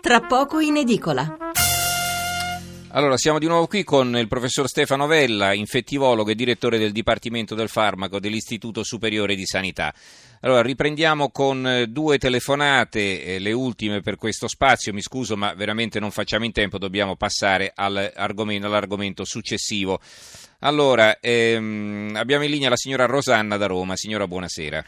tra poco in edicola. Allora, siamo di nuovo qui con il professor Stefano Vella, infettivologo e direttore del Dipartimento del Farmaco dell'Istituto Superiore di Sanità. Allora, riprendiamo con eh, due telefonate, eh, le ultime per questo spazio, mi scuso ma veramente non facciamo in tempo, dobbiamo passare all'argomento, all'argomento successivo. Allora, ehm, abbiamo in linea la signora Rosanna da Roma. Signora, buonasera.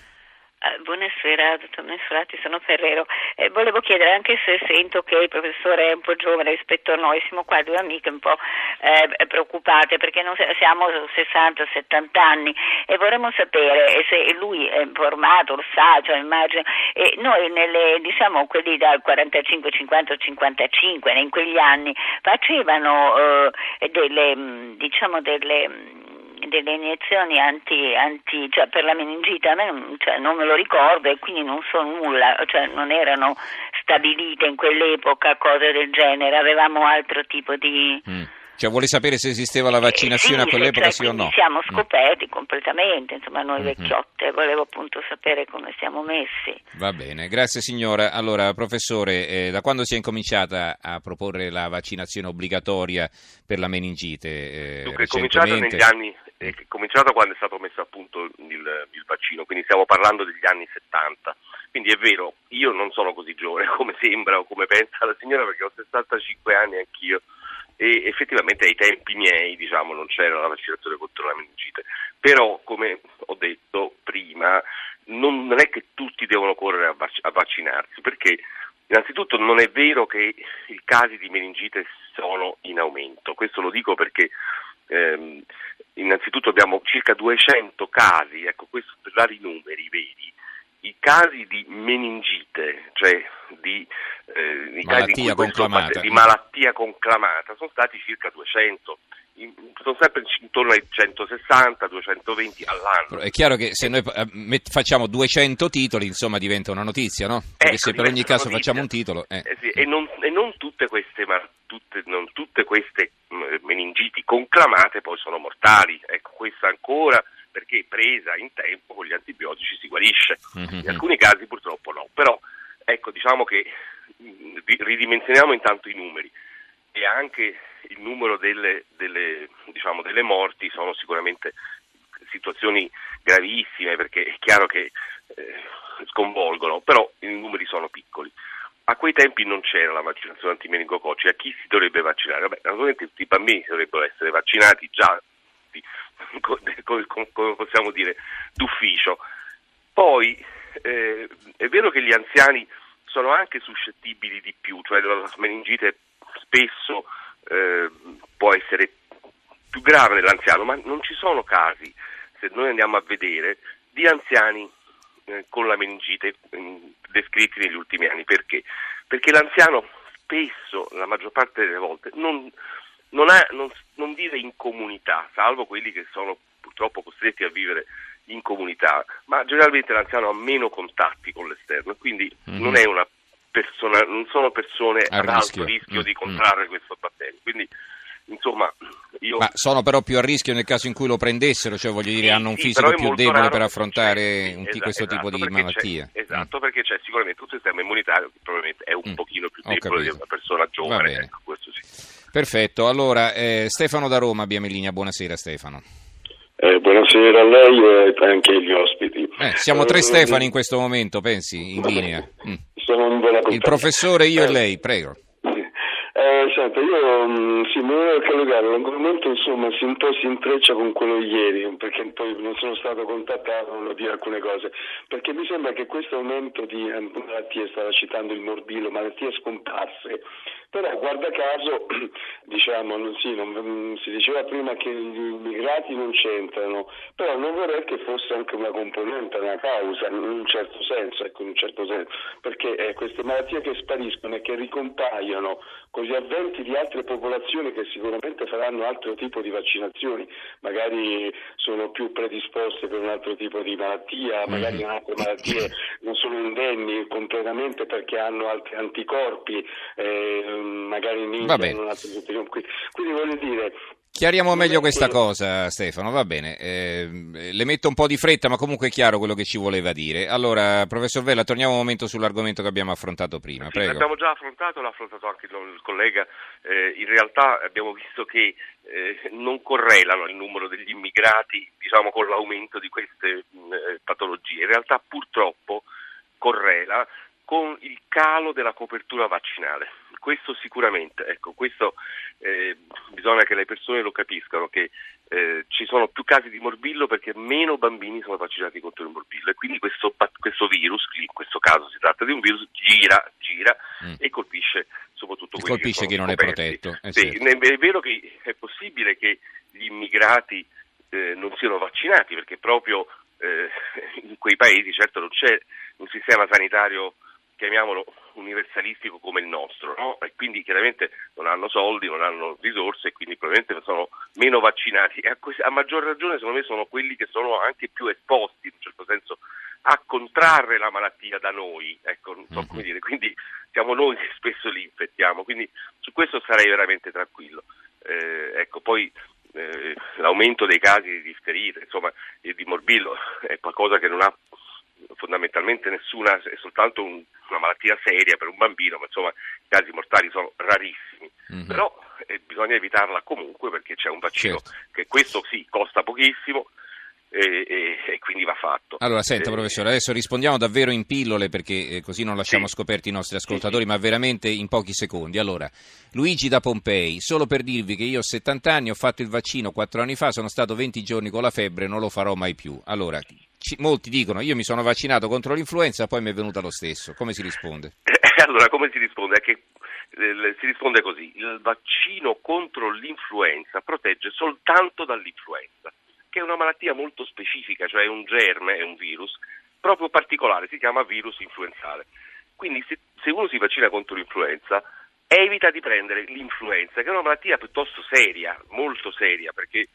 Eh, buonasera, dottor Mesfrati, sono Ferrero. Eh, volevo chiedere, anche se sento che il professore è un po' giovane rispetto a noi, siamo qua due amiche un po' eh, preoccupate perché non siamo 60-70 anni e vorremmo sapere se lui è informato, lo sa, cioè immagino, e noi nelle, diciamo quelli dal 45, 50 55, in quegli anni facevano eh, delle, diciamo delle delle iniezioni anti, anti, cioè per la meningite, a me cioè, non me lo ricordo e quindi non so nulla, cioè non erano stabilite in quell'epoca cose del genere, avevamo altro tipo di... Mm. Cioè vuole sapere se esisteva la vaccinazione eh, sì, a quell'epoca, cioè, sì o no? Siamo mm. scoperti mm. completamente, insomma noi mm-hmm. vecchiotte, volevo appunto sapere come siamo messi. Va bene, grazie signora. Allora, professore, eh, da quando si è incominciata a proporre la vaccinazione obbligatoria per la meningite? Eh, Dunque, è cominciata negli anni è cominciato quando è stato messo a punto il, il, vaccino, quindi stiamo parlando degli anni 70. Quindi è vero, io non sono così giovane come sembra o come pensa la signora perché ho 65 anni anch'io e effettivamente ai tempi miei diciamo, non c'era la vaccinazione contro la meningite. Però, come ho detto prima, non, non è che tutti devono correre a, vac- a vaccinarsi perché Innanzitutto non è vero che i casi di meningite sono in aumento, questo lo dico perché ehm, innanzitutto abbiamo circa 200 casi, ecco questo per dare i numeri vedi, i casi di meningite, cioè di, eh, i malattia conclamata. di malattia conclamata, sono stati circa 200 sono sempre intorno ai 160, 220 all'anno. È chiaro che se noi eh, facciamo 200 titoli, insomma, diventa una notizia, no? Perché ecco, se per ogni caso facciamo un titolo... Eh. Eh sì, e, non, e, non, tutte queste, ma tutte, non tutte queste meningiti conclamate poi sono mortali. Ecco, questa ancora perché presa in tempo con gli antibiotici si guarisce. Mm-hmm. In alcuni casi purtroppo no. Però, ecco, diciamo che ridimensioniamo intanto i numeri e anche il numero delle, delle, diciamo, delle morti sono sicuramente situazioni gravissime perché è chiaro che eh, sconvolgono, però i numeri sono piccoli. A quei tempi non c'era la vaccinazione antimeningococci, a chi si dovrebbe vaccinare? Vabbè, naturalmente tutti i bambini dovrebbero essere vaccinati già, come possiamo dire, d'ufficio. Poi eh, è vero che gli anziani sono anche suscettibili di più, cioè la meningite spesso eh, può essere più grave nell'anziano, ma non ci sono casi, se noi andiamo a vedere, di anziani eh, con la meningite eh, descritti negli ultimi anni. Perché? Perché l'anziano spesso, la maggior parte delle volte, non, non, ha, non vive in comunità, salvo quelli che sono purtroppo costretti a vivere in comunità, ma generalmente l'anziano ha meno contatti con l'esterno, quindi mm-hmm. non è una persona, non sono persone a ad rischio. alto rischio mm, di mm. contrarre mm. questo batterio. Quindi, insomma, io... Ma sono però più a rischio nel caso in cui lo prendessero, cioè voglio dire, sì, hanno un sì, fisico più debole per affrontare un, esatto, questo tipo di malattia. esatto, mm. perché c'è sicuramente un sistema immunitario che probabilmente è un mm. pochino più debole di una persona giovane. Ecco, sì. Perfetto, allora eh, Stefano da Roma abbiamo in linea, buonasera Stefano. Eh, buonasera a lei e anche agli ospiti. Eh, siamo tre eh, Stefani in questo momento, pensi, in linea. Mm. Il professore, io eh, e lei, prego. Senta, io mh, sì, mi volevo collegare, l'argomento insomma si, un po' si intreccia con quello di ieri, perché poi non sono stato contattato, non dire alcune cose, perché mi sembra che questo aumento di malattie, stava citando il morbillo, malattie scomparse, però guarda caso, diciamo, sì, non, si diceva prima che gli immigrati non c'entrano, però non vorrei che fosse anche una componente, una causa, in un certo senso, ecco, in un certo senso, perché eh, queste malattie che spariscono e che ricompaiono con gli avventi di altre popolazioni che sicuramente faranno altro tipo di vaccinazioni, magari sono più predisposte per un altro tipo di malattia, magari mhm. altre malattie non sono indenni completamente perché hanno altri anticorpi. Eh, magari in India, in un altro quindi, quindi voglio dire Chiariamo meglio questa cosa, Stefano, va bene. Eh, le metto un po' di fretta, ma comunque è chiaro quello che ci voleva dire. Allora, professor Vella, torniamo un momento sull'argomento che abbiamo affrontato prima. Sì, l'abbiamo già affrontato, l'ha affrontato anche il collega. Eh, in realtà abbiamo visto che eh, non correlano il numero degli immigrati diciamo, con l'aumento di queste mh, eh, patologie. In realtà purtroppo correla con il calo della copertura vaccinale. Questo sicuramente, ecco, questo eh, bisogna che le persone lo capiscano, che eh, ci sono più casi di morbillo perché meno bambini sono vaccinati contro il morbillo e quindi questo, questo virus, in questo caso si tratta di un virus, gira, gira mm. e colpisce soprattutto quelli colpisce che chi non è protetto. Eh, sì, certo. È vero che è possibile che gli immigrati eh, non siano vaccinati perché proprio eh, in quei paesi certo non c'è un sistema sanitario chiamiamolo universalistico come il nostro, no? e quindi chiaramente non hanno soldi, non hanno risorse e quindi probabilmente sono meno vaccinati e a, a, maggior ragione secondo me sono quelli che sono anche più esposti in un certo senso a contrarre la malattia da noi, ecco, non so mm-hmm. come dire, quindi siamo noi che spesso li infettiamo, quindi su questo sarei veramente tranquillo. Eh, ecco, poi eh, l'aumento dei casi di difterite, insomma, e di morbillo è qualcosa che non ha fondamentalmente nessuna, è soltanto un, una malattia seria per un bambino, ma insomma i casi mortali sono rarissimi, mm-hmm. però eh, bisogna evitarla comunque perché c'è un vaccino certo. che questo sì costa pochissimo, e, e, e, quindi va fatto. Allora, senta eh, professore, adesso rispondiamo davvero in pillole perché eh, così non lasciamo sì. scoperti i nostri ascoltatori, sì, sì. ma veramente in pochi secondi. Allora, Luigi da Pompei, solo per dirvi che io ho 70 anni, ho fatto il vaccino 4 anni fa, sono stato 20 giorni con la febbre, non lo farò mai più. Allora, ci, molti dicono io mi sono vaccinato contro l'influenza, poi mi è venuta lo stesso. Come si risponde? allora, come si risponde? È che eh, si risponde così, il vaccino contro l'influenza protegge soltanto dall'influenza che è una malattia molto specifica, cioè è un germe, è un virus, proprio particolare, si chiama virus influenzale. Quindi se, se uno si vaccina contro l'influenza, evita di prendere l'influenza, che è una malattia piuttosto seria, molto seria, perché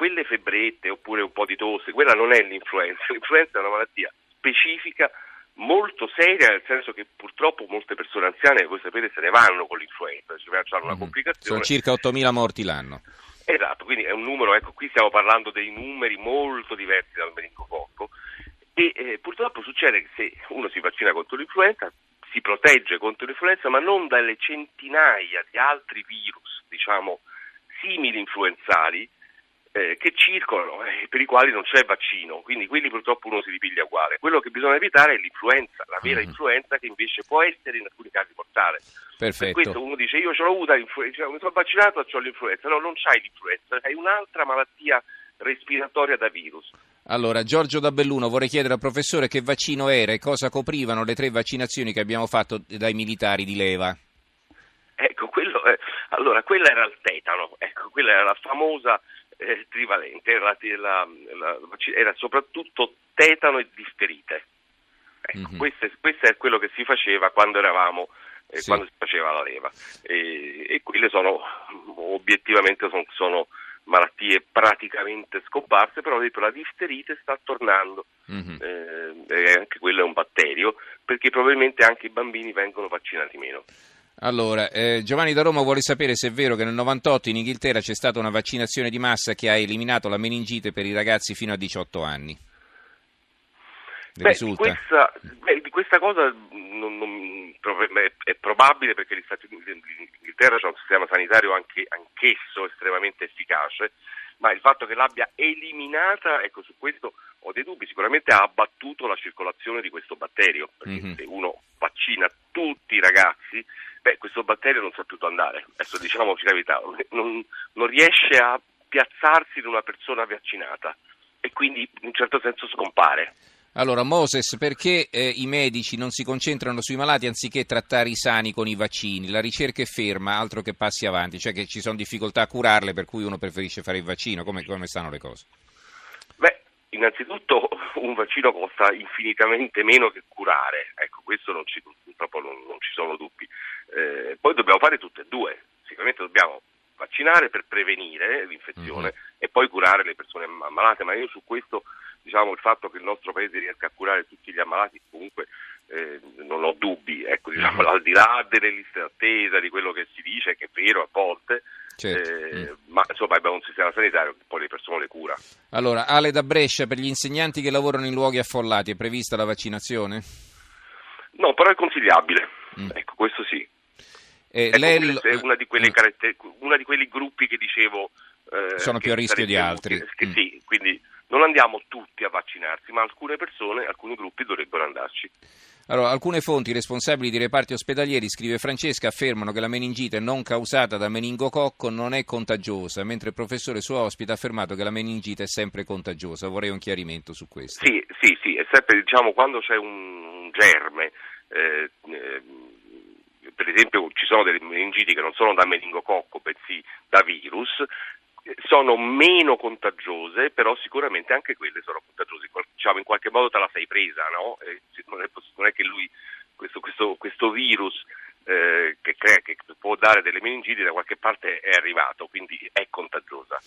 quelle febbrette oppure un po' di tosse, quella non è l'influenza, l'influenza è una malattia specifica molto seria, nel senso che purtroppo molte persone anziane, voi sapete, se ne vanno con l'influenza, cioè hanno una complicazione. Sono circa 8.000 morti l'anno. Esatto, quindi è un numero, ecco, qui stiamo parlando dei numeri molto diversi dal meningococco e eh, purtroppo succede che se uno si vaccina contro l'influenza si protegge contro l'influenza ma non dalle centinaia di altri virus, diciamo, simili influenzali eh, che circolano e eh, per i quali non c'è vaccino, quindi quelli purtroppo uno si ripiglia uguale. Quello che bisogna evitare è l'influenza, la vera mm. influenza che invece può essere in alcuni casi mortale. Perfetto. Per questo uno dice io ce l'ho avuta l'influenza, mi sono vaccinato, ho l'influenza. No, non c'hai l'influenza, hai un'altra malattia respiratoria da virus. Allora, Giorgio da Belluno, vorrei chiedere al professore che vaccino era e cosa coprivano le tre vaccinazioni che abbiamo fatto dai militari di leva. Ecco, quello, eh, allora, quella era il tetano, ecco, quella era la famosa eh, trivalente, era, la, la, era, soprattutto tetano e difterite. Ecco, mm-hmm. questo, è, questo, è, quello che si faceva quando eravamo eh, sì. quando si faceva la leva e, e quelle sono obiettivamente sono, sono, malattie praticamente scomparse, però la difterite sta tornando mm-hmm. eh, anche quello è un batterio perché probabilmente anche i bambini vengono vaccinati meno. Allora, eh, Giovanni da Roma vuole sapere se è vero che nel 98 in Inghilterra c'è stata una vaccinazione di massa che ha eliminato la meningite per i ragazzi fino a 18 anni. Beh, di, questa, beh, di questa, cosa non, non, è probabile perché gli Stati Uniti l'Inghilterra c'è un sistema sanitario anche, anch'esso estremamente efficace, ma il fatto che l'abbia eliminata, ecco su questo ho dei dubbi, sicuramente ha abbattuto la circolazione di questo batterio, perché mm-hmm. se uno vaccina tutti i ragazzi beh, questo batterio non sa più andare, adesso diciamoci la verità, non, non riesce a piazzarsi in una persona vaccinata e quindi in un certo senso scompare. Allora, Moses, perché eh, i medici non si concentrano sui malati anziché trattare i sani con i vaccini? La ricerca è ferma, altro che passi avanti, cioè che ci sono difficoltà a curarle per cui uno preferisce fare il vaccino, come, come stanno le cose? Beh, innanzitutto un vaccino costa infinitamente meno che curare, ecco, questo non ci, proprio non, non ci sono dubbi. Eh, poi dobbiamo fare tutte e due, sicuramente dobbiamo vaccinare per prevenire l'infezione uh-huh. e poi curare le persone ammalate, ma io su questo diciamo il fatto che il nostro paese riesca a curare tutti gli ammalati comunque eh, non ho dubbi, ecco, diciamo, uh-huh. al di là delle liste d'attesa, di quello che si dice, che è vero a volte, certo. eh, uh-huh ma insomma abbiamo un sistema sanitario che poi le persone le cura. Allora, Ale da Brescia, per gli insegnanti che lavorano in luoghi affollati è prevista la vaccinazione? No, però è consigliabile, mm. ecco, questo sì. Eh, ecco, lei... È una di, mm. caratter- una di quelli gruppi che dicevo... Eh, Sono più a rischio di altri. Che, che mm. Sì, quindi non andiamo tutti a vaccinarsi, ma alcune persone, alcuni gruppi dovrebbero andarci. Allora, alcune fonti responsabili di reparti ospedalieri, scrive Francesca, affermano che la meningite non causata da meningococco non è contagiosa, mentre il professore suo ospite ha affermato che la meningite è sempre contagiosa. Vorrei un chiarimento su questo. Sì, sì, sì, è sempre, diciamo, quando c'è un germe, eh, eh, per esempio ci sono delle meningiti che non sono da meningococco, bensì da virus, sono meno contagiose, però sicuramente anche quelle sono contagiose. Diciamo, in qualche modo te la sei presa, no? non, è, non, è, che lui, questo, questo, questo virus eh, che, crea, che, può dare delle meningiti da qualche parte è arrivato, quindi è contagiosa.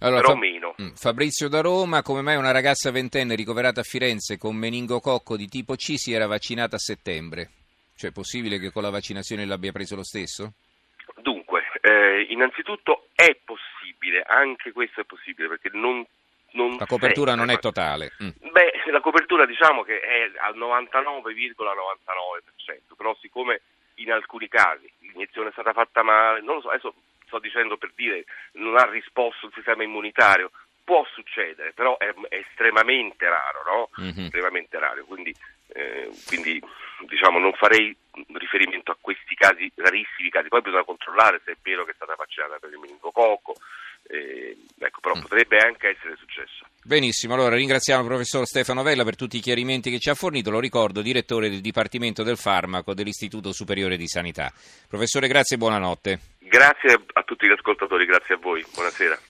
Allora, però Fa- meno. Mm, Fabrizio da Roma, come mai una ragazza ventenne ricoverata a Firenze con meningococco di tipo C si era vaccinata a settembre? Cioè è possibile che con la vaccinazione l'abbia preso lo stesso? Dunque, eh, innanzitutto è possibile, anche questo è possibile perché non non la copertura non è totale. Mm. Beh, la copertura diciamo che è al 99,99%, però siccome in alcuni casi l'iniezione è stata fatta male, non lo so, adesso sto dicendo per dire non ha risposto il sistema immunitario, può succedere, però è, è estremamente raro, no? Mm-hmm. Estremamente raro, quindi, eh, quindi diciamo non farei riferimento a questi casi, rarissimi casi, poi bisogna controllare se è vero che è stata vaccinata per il meningococco, eh, ecco, però mm. potrebbe anche essere successo. Benissimo, allora ringraziamo il professor Stefano Vella per tutti i chiarimenti che ci ha fornito, lo ricordo, direttore del Dipartimento del Farmaco dell'Istituto Superiore di Sanità. Professore, grazie e buonanotte. Grazie a tutti gli ascoltatori, grazie a voi, buonasera.